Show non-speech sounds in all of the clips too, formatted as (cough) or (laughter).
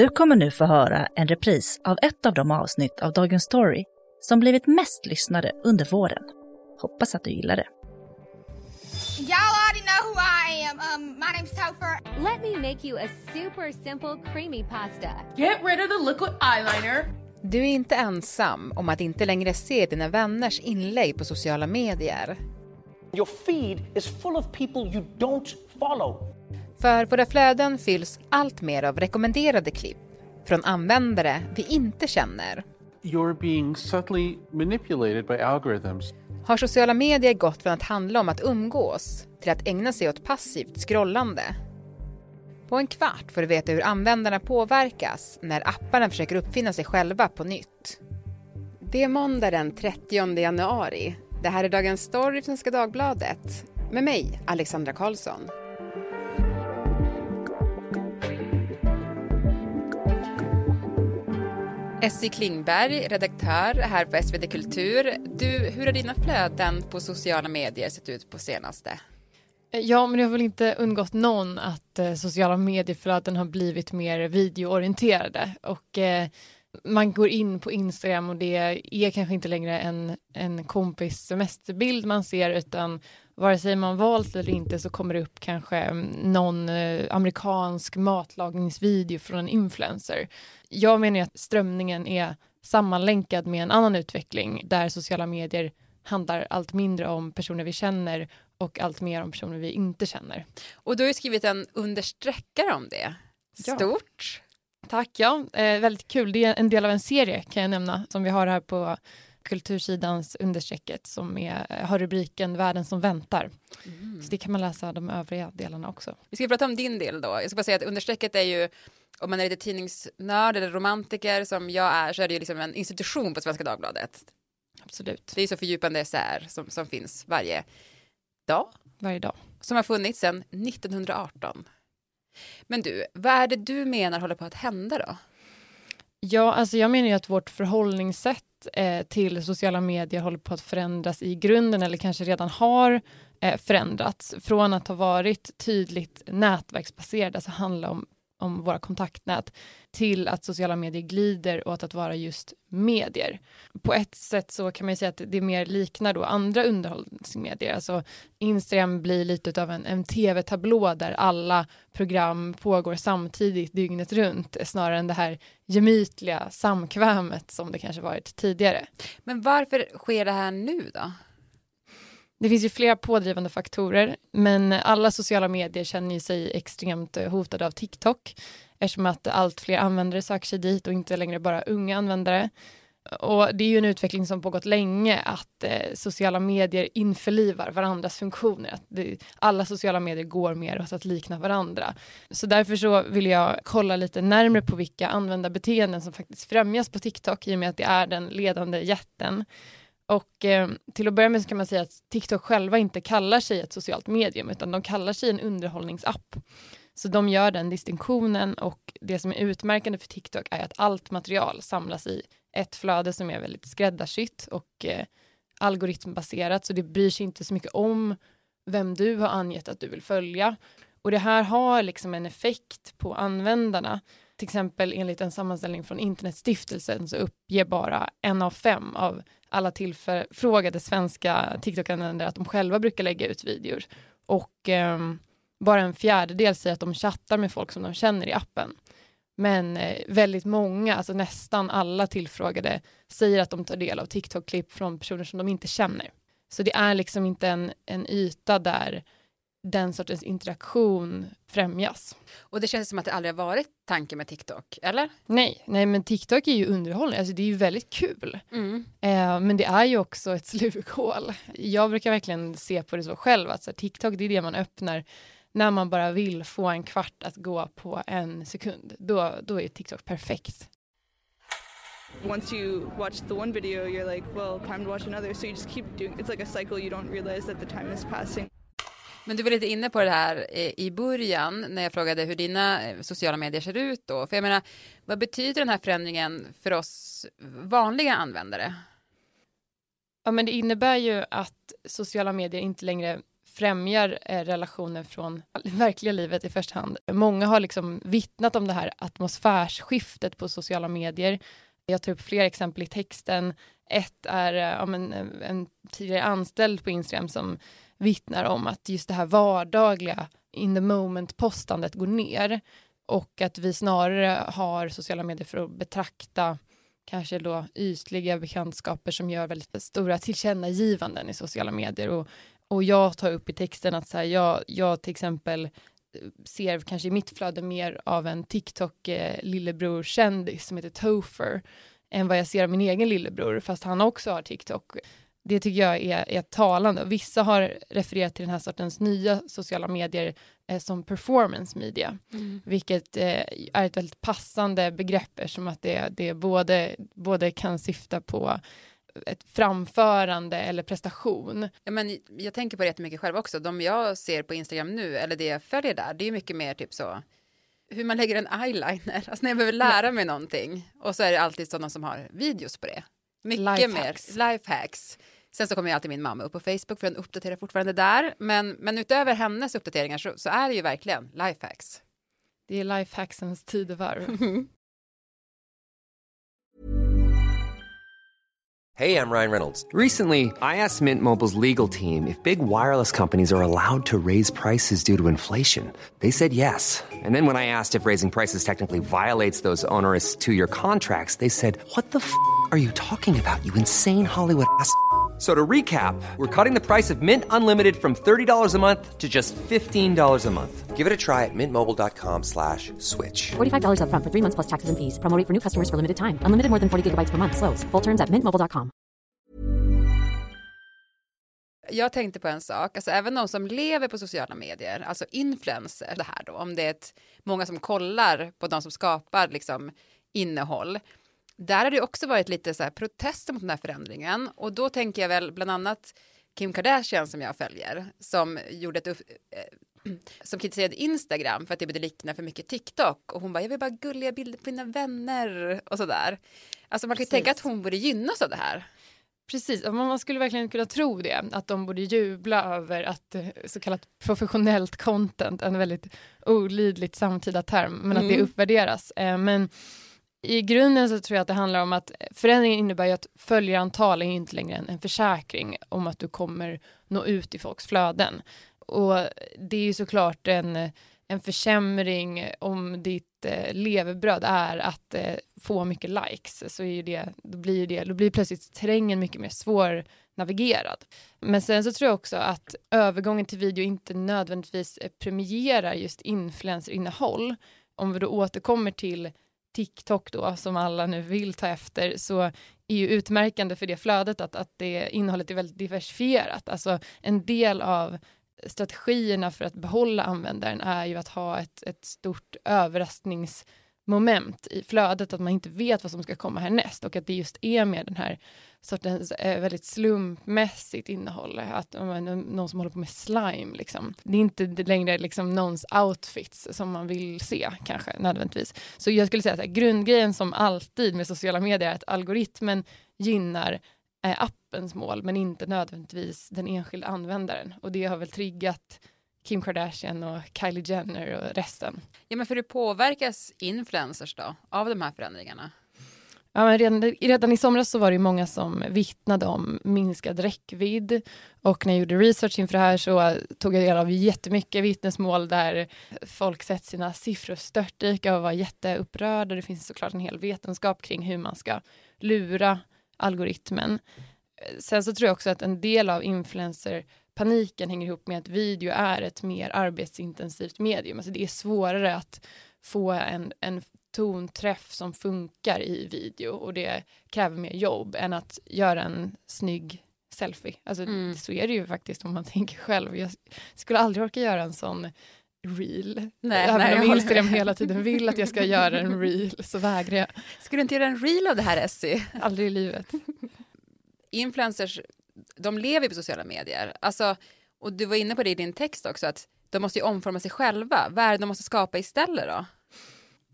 Du kommer nu få höra en repris av ett av de avsnitt av Dagens Story som blivit mest lyssnade under våren. Hoppas att du gillar det. Y'all already know who I am. Um, my name's Topher. Let me make you a super simple creamy pasta. Get rid of the liquid eyeliner. Du är inte ensam om att inte längre se dina vänners inlägg på sociala medier. Your feed is full of people you don't follow. För våra flöden fylls allt mer av rekommenderade klipp från användare vi inte känner. You're being subtly manipulated by algorithms. Har sociala medier gått från att handla om att umgås till att ägna sig åt passivt scrollande? På en kvart får du veta hur användarna påverkas när apparna försöker uppfinna sig själva på nytt. Det är måndag den 30 januari. Det här är Dagens Story från Svenska Dagbladet med mig, Alexandra Karlsson. Essie Klingberg, redaktör här på SvD Kultur. Du, hur har dina flöden på sociala medier sett ut på senaste? Eh, ja, men det har väl inte undgått någon att eh, sociala medieflöden har blivit mer videoorienterade och eh, man går in på Instagram och det är kanske inte längre en, en kompis semesterbild man ser utan vare sig man valt eller inte så kommer det upp kanske mm, någon eh, amerikansk matlagningsvideo från en influencer. Jag menar att strömningen är sammanlänkad med en annan utveckling där sociala medier handlar allt mindre om personer vi känner och allt mer om personer vi inte känner. Och du har ju skrivit en understreckare om det. Stort. Ja. Tack, ja. Eh, väldigt kul. Det är en del av en serie kan jag nämna som vi har här på kultursidans understrecket som är, har rubriken Världen som väntar. Mm. Så det kan man läsa de övriga delarna också. Vi ska prata om din del då. Jag ska bara säga att understrecket är ju om man är lite tidningsnörd eller romantiker som jag är så är det ju liksom en institution på Svenska Dagbladet. Absolut. Det är så fördjupande essäer som, som finns varje dag. Varje dag. Som har funnits sedan 1918. Men du, vad är det du menar håller på att hända då? Ja, alltså jag menar ju att vårt förhållningssätt eh, till sociala medier håller på att förändras i grunden eller kanske redan har eh, förändrats. Från att ha varit tydligt nätverksbaserade, alltså handla om om våra kontaktnät till att sociala medier glider åt att vara just medier. På ett sätt så kan man säga att det mer liknar då andra underhållningsmedier. Alltså Instagram blir lite av en, en tv-tablå där alla program pågår samtidigt dygnet runt snarare än det här gemytliga samkvämet som det kanske varit tidigare. Men varför sker det här nu då? Det finns ju flera pådrivande faktorer, men alla sociala medier känner sig extremt eh, hotade av TikTok eftersom att allt fler användare söker sig dit och inte längre bara unga användare. Och det är ju en utveckling som pågått länge att eh, sociala medier införlivar varandras funktioner. Att det, alla sociala medier går mer åt att likna varandra. Så därför så vill jag kolla lite närmre på vilka användarbeteenden som faktiskt främjas på TikTok i och med att det är den ledande jätten. Och eh, till att börja med så kan man säga att TikTok själva inte kallar sig ett socialt medium utan de kallar sig en underhållningsapp. Så de gör den distinktionen och det som är utmärkande för TikTok är att allt material samlas i ett flöde som är väldigt skräddarsytt och eh, algoritmbaserat så det bryr sig inte så mycket om vem du har angett att du vill följa. Och det här har liksom en effekt på användarna. Till exempel enligt en sammanställning från Internetstiftelsen så uppger bara en av fem av alla tillfrågade svenska TikTok-användare att de själva brukar lägga ut videor. Och eh, bara en fjärdedel säger att de chattar med folk som de känner i appen. Men eh, väldigt många, alltså nästan alla tillfrågade, säger att de tar del av TikTok-klipp från personer som de inte känner. Så det är liksom inte en, en yta där den sortens interaktion främjas. Och det känns som att det aldrig har varit tanken med TikTok, eller? Nej, nej men TikTok är ju underhållning, alltså det är ju väldigt kul. Mm. Eh, men det är ju också ett (laughs) slukhål. Jag brukar verkligen se på det så själv, att så här, TikTok det är det man öppnar när man bara vill få en kvart att gå på en sekund. Då, då är TikTok perfekt. Once you watch the one video you're like, well, time to watch another. So you just keep doing, it's like a cycle you don't realize that the time is passing. Men du var lite inne på det här eh, i början när jag frågade hur dina eh, sociala medier ser ut då. För jag menar, vad betyder den här förändringen för oss vanliga användare? Ja, men det innebär ju att sociala medier inte längre främjar eh, relationer från (laughs) verkliga livet i första hand. Många har liksom vittnat om det här atmosfärsskiftet på sociala medier. Jag tar upp flera exempel i texten. Ett är eh, ja, men, en tidigare anställd på Instagram som vittnar om att just det här vardagliga in the moment postandet går ner och att vi snarare har sociala medier för att betrakta kanske då ytliga bekantskaper som gör väldigt stora tillkännagivanden i sociala medier. Och, och jag tar upp i texten att så här, jag, jag till exempel eh, ser kanske i mitt flöde mer av en TikTok eh, lillebror kändis som heter Topher än vad jag ser av min egen lillebror, fast han också har TikTok. Det tycker jag är, är talande. Vissa har refererat till den här sortens nya sociala medier eh, som performance media, mm. vilket eh, är ett väldigt passande begrepp som att det, det både, både kan syfta på ett framförande eller prestation. Ja, men jag tänker på det jättemycket själv också. De jag ser på Instagram nu, eller det jag följer där, det är mycket mer typ så hur man lägger en eyeliner, alltså när jag behöver lära mig någonting. Och så är det alltid sådana som har videos på det. Mycket lifehacks. mer lifehacks. Sen så kommer ju alltid min mamma upp på Facebook för den uppdaterar fortfarande där. Men, men utöver hennes uppdateringar så, så är det ju verkligen lifehacks. Det är lifehacksens tidevarv. (laughs) Hej, jag Ryan Reynolds. Recently, I asked Mint Mobiles legal team if big wireless companies are allowed to raise prices due to inflation. They said yes. And then when I asked if raising prices technically violates those onerous two-year contracts, they said, what the f*** are you talking about, you insane Hollywood ass?" So to recap, we're cutting the price of Mint Unlimited from $30 a month to just $15 a month. Give it a try at mintmobile.com slash switch. $45 up front for three months plus taxes and fees. Promoting for new customers for limited time. Unlimited more than 40 gigabytes per month. Slows. Full terms at mintmobile.com. Jag tänkte på en sak, alltså även de som lever på sociala medier, alltså influencers, det här då, om det är ett, många som kollar på de som skapar liksom innehåll, där har det också varit lite så här protester mot den här förändringen och då tänker jag väl bland annat Kim Kardashian som jag följer som gjorde ett eh, (clears throat) som kritiserade Instagram för att det började likna för mycket TikTok och hon bara jag vill bara gulliga bilder på mina vänner och sådär. Alltså man kan ju tänka att hon borde gynnas av det här. Precis, man skulle verkligen kunna tro det, att de borde jubla över att eh, så kallat professionellt content, en väldigt olidligt samtida term, men att mm. det uppvärderas. Eh, men i grunden så tror jag att det handlar om att förändringen innebär ju att följarantal är inte längre en, en försäkring om att du kommer nå ut i folks flöden. Och det är ju såklart en, en försämring om ditt eh, levebröd är att eh, få mycket likes så är ju det, då blir det, då blir plötsligt terrängen mycket mer svår navigerad. Men sen så tror jag också att övergången till video inte nödvändigtvis premierar just influencerinnehåll. Om vi då återkommer till TikTok då, som alla nu vill ta efter, så är ju utmärkande för det flödet att, att det innehållet är väldigt diversifierat. Alltså en del av strategierna för att behålla användaren är ju att ha ett, ett stort moment i flödet, att man inte vet vad som ska komma härnäst och att det just är med den här sortens eh, väldigt slumpmässigt innehåll. Att någon som håller på med slime, liksom. det är inte längre liksom någons outfits som man vill se kanske nödvändigtvis. Så jag skulle säga att grundgrejen som alltid med sociala medier är att algoritmen gynnar eh, appens mål men inte nödvändigtvis den enskilda användaren och det har väl triggat Kim Kardashian och Kylie Jenner och resten. Ja, men för hur påverkas influencers då av de här förändringarna? Ja, men redan, redan i somras så var det många som vittnade om minskad räckvidd och när jag gjorde research inför det här så tog jag del av jättemycket vittnesmål där folk sett sina siffror störtdyka och var jätteupprörda. Det finns såklart en hel vetenskap kring hur man ska lura algoritmen. Sen så tror jag också att en del av influencerpaniken hänger ihop med att video är ett mer arbetsintensivt medium. Alltså det är svårare att få en, en tonträff som funkar i video och det kräver mer jobb än att göra en snygg selfie. Alltså mm. så är det ju faktiskt om man (laughs) tänker själv. Jag skulle aldrig orka göra en sån reel. Nej, Även nej, om Instagram hela tiden vill att jag ska göra en (laughs) reel så vägrar jag. Skulle du inte göra en reel av det här Essie? Aldrig i livet. Influencers, de lever på sociala medier. Alltså, och du var inne på det i din text också, att de måste ju omforma sig själva. Vad är det de måste skapa istället då?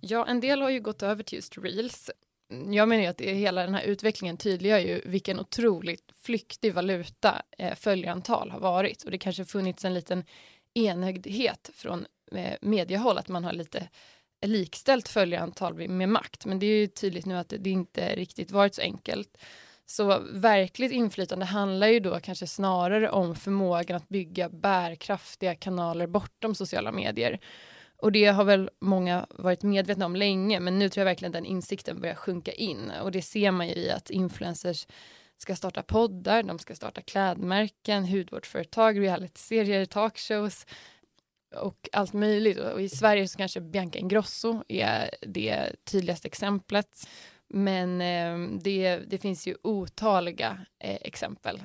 Ja, en del har ju gått över till just reels. jag menar ju att det, hela den här utvecklingen tydliggör ju vilken otroligt flyktig valuta eh, följarantal har varit och det kanske funnits en liten enögdhet från eh, mediehåll att man har lite likställt följarantal med makt men det är ju tydligt nu att det, det inte riktigt varit så enkelt. Så verkligt inflytande handlar ju då kanske snarare om förmågan att bygga bärkraftiga kanaler bortom sociala medier. Och det har väl många varit medvetna om länge, men nu tror jag verkligen den insikten börjar sjunka in. Och det ser man ju i att influencers ska starta poddar, de ska starta klädmärken, hudvårdsföretag, realityserier, talkshows och allt möjligt. Och i Sverige så kanske Bianca Ingrosso är det tydligaste exemplet. Men eh, det, det finns ju otaliga eh, exempel.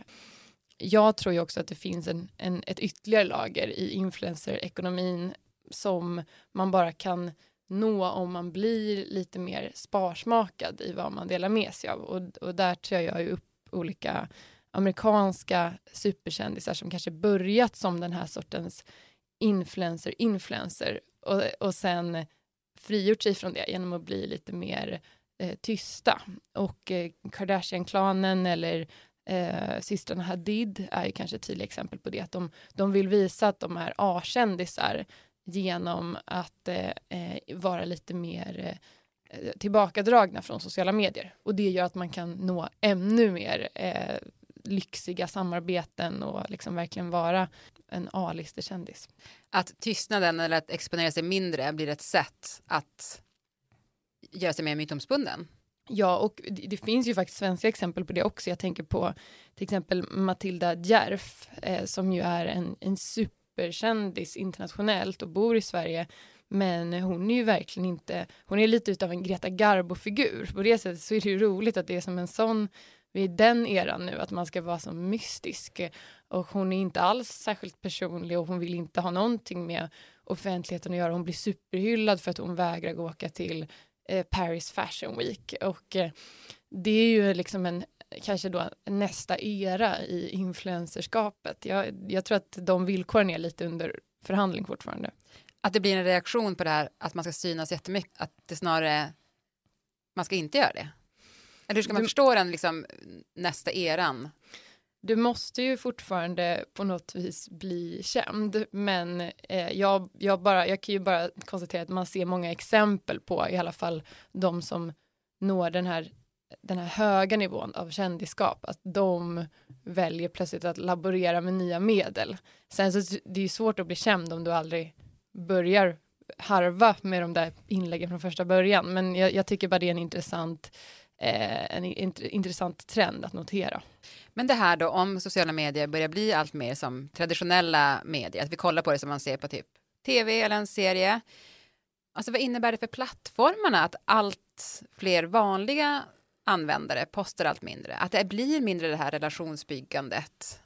Jag tror ju också att det finns en, en, ett ytterligare lager i influencer-ekonomin som man bara kan nå om man blir lite mer sparsmakad i vad man delar med sig av. Och, och där tar jag ju upp olika amerikanska superkändisar som kanske börjat som den här sortens influencer-influencer och, och sen frigjort sig från det genom att bli lite mer eh, tysta. Och eh, Kardashian-klanen eller eh, systrarna Hadid är ju kanske ett tydligt exempel på det. Att de, de vill visa att de är A-kändisar genom att eh, eh vara lite mer eh, eh, tillbakadragna från sociala medier. Och det gör att man kan nå ännu mer eh, lyxiga samarbeten och liksom verkligen vara en A-listekändis. Att tystnaden eller att exponera sig mindre blir ett sätt att göra sig mer mytomspunnen. Ja, och det, det, finns ju faktiskt svenska exempel på det också. Jag tänker på till exempel Matilda Djerf eh, som ju är en, en superkändis internationellt och bor i Sverige. Men hon är ju verkligen inte, hon är lite utav en Greta Garbo-figur. På det sättet så är det ju roligt att det är som en sån, vi är den eran nu, att man ska vara så mystisk. Och hon är inte alls särskilt personlig och hon vill inte ha någonting med offentligheten att göra. Hon blir superhyllad för att hon vägrar gå åka till Paris Fashion Week och eh, det är ju liksom en kanske då nästa era i influencerskapet. Jag, jag tror att de villkoren är lite under förhandling fortfarande. Att det blir en reaktion på det här att man ska synas jättemycket, att det snarare man ska inte göra det? Eller hur ska man du, förstå den liksom nästa eran? Du måste ju fortfarande på något vis bli känd, men eh, jag, jag, bara, jag kan ju bara konstatera att man ser många exempel på i alla fall de som når den här, den här höga nivån av kändisskap, att de väljer plötsligt att laborera med nya medel. Sen så det är ju svårt att bli känd om du aldrig börjar harva med de där inläggen från första början, men jag, jag tycker bara det är en intressant eh, en int intressant trend att notera. Men det här då om sociala medier börjar bli allt mer som traditionella medier, att vi kollar på det som man ser på typ tv eller en serie. Alltså vad innebär det för plattformarna att allt fler vanliga användare postar allt mindre? Att det blir mindre det här relationsbyggandet?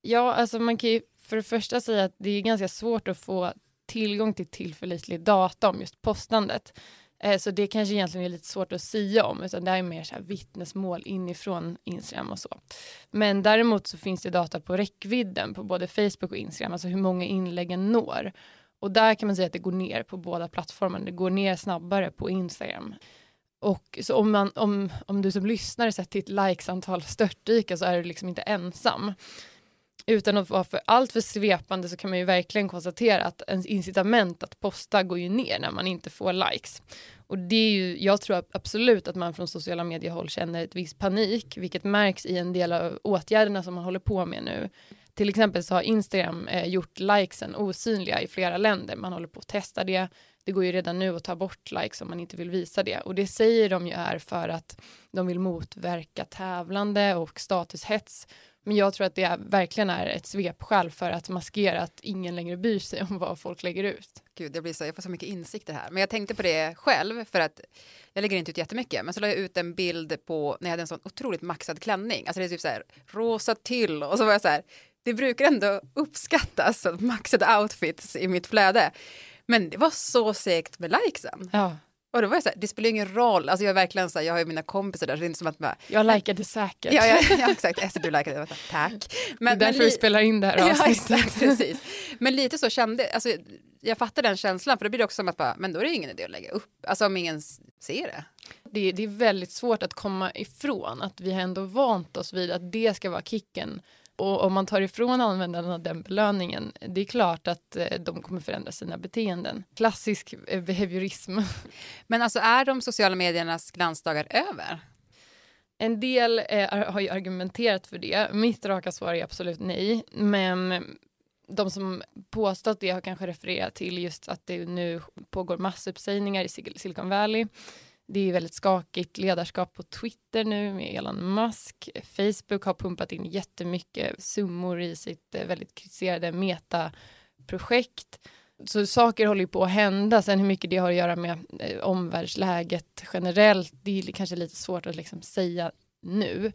Ja, alltså man kan ju för det första säga att det är ganska svårt att få tillgång till tillförlitlig data om just postandet. Eh, så det kanske egentligen är lite svårt att säga om, utan det är mer så här vittnesmål inifrån Instagram och så. Men däremot så finns det data på räckvidden på både Facebook och Instagram, alltså hur många inläggen når. Och där kan man säga att det går ner på båda plattformarna, det går ner snabbare på Instagram. Och så om, man, om, om du som lyssnare sett ditt likesantal störtdyka så är du liksom inte ensam utan att vara för allt för svepande så kan man ju verkligen konstatera att ens incitament att posta går ju ner när man inte får likes. Och det är ju, jag tror absolut att man från sociala mediehåll känner ett visst panik, vilket märks i en del av åtgärderna som man håller på med nu. Till exempel så har Instagram eh, gjort likesen osynliga i flera länder. Man håller på att testa det. Det går ju redan nu att ta bort likes om man inte vill visa det. Och det säger de ju är för att de vill motverka tävlande och statushets men jag tror att det är, verkligen är ett svepskäl för att maskera att ingen längre bryr sig om vad folk lägger ut. Gud, jag, blir så, jag får så mycket insikter här. Men jag tänkte på det själv för att jag lägger inte ut jättemycket. Men så la jag ut en bild på när jag hade en sån otroligt maxad klänning. Alltså det är typ så här rosa till och så var jag så här. Det brukar ändå uppskattas, maxade outfits i mitt flöde. Men det var så segt med likesen. Ja. Och då var jag så här, det spelar ingen roll, alltså jag är verkligen så här, jag har ju mina kompisar där så det är inte som att bara, Jag likade säkert. Ja, ja, (laughs) ja exakt, Ester du likade det, tack. Men, det är därför men, vi spelar in det här (laughs) avsnittet. Ja, exakt, (laughs) precis. Men lite så kände, alltså jag fattar den känslan för då blir det också som att bara, men då är det ingen idé att lägga upp, alltså om ingen ser det. Det, det är väldigt svårt att komma ifrån att vi har ändå vant oss vid att det ska vara kicken. Och om man tar ifrån användarna den belöningen, det är klart att eh, de kommer förändra sina beteenden. Klassisk eh, behaviorism. (laughs) Men alltså är de sociala mediernas glansdagar över? En del eh, har ju argumenterat för det. Mitt raka svar är absolut nej. Men de som påstått det har kanske refererat till just att det nu pågår massuppsägningar i Silicon Valley. Det är väldigt skakigt ledarskap på Twitter nu med Elon Musk. Facebook har pumpat in jättemycket summor i sitt eh, väldigt kritiserade metaprojekt. Så saker håller ju på att hända. Sen hur mycket det har att göra med eh, omvärldsläget generellt, det är kanske lite svårt att liksom säga nu.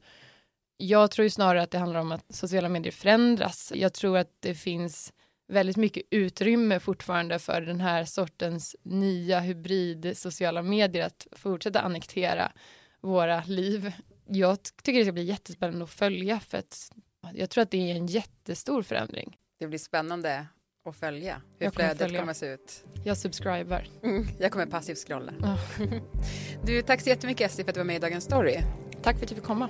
Jag tror ju snarare att det handlar om att sociala medier förändras. Jag tror att det finns väldigt mycket utrymme fortfarande för den här sortens nya hybrid sociala medier att fortsätta annektera våra liv. Jag tycker det ska bli jättespännande att följa för att jag tror att det är en jättestor förändring. Det blir spännande att följa hur jag flödet kommer, kommer att se ut. Jag subscriber. Mm, jag kommer passivt scrolla. Oh. (laughs) du, tack så jättemycket Essie för att du var med i Dagens Story. Tack för att du fick komma.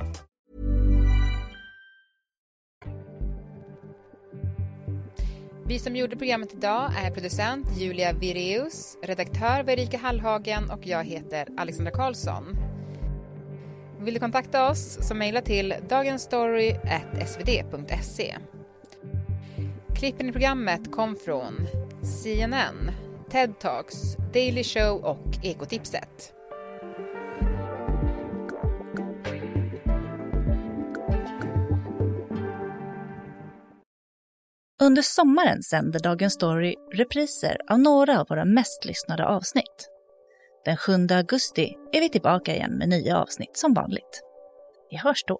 Vi som gjorde programmet idag är producent Julia Vireus, redaktör Verika Hallhagen och jag heter Alexandra Karlsson. Vill du kontakta oss så mejla till dagensstory.svd.se. Klippen i programmet kom från CNN, TED Talks, Daily Show och Ekotipset. Under sommaren sänder Dagens Story repriser av några av våra mest lyssnade avsnitt. Den 7 augusti är vi tillbaka igen med nya avsnitt som vanligt. Vi hörs då.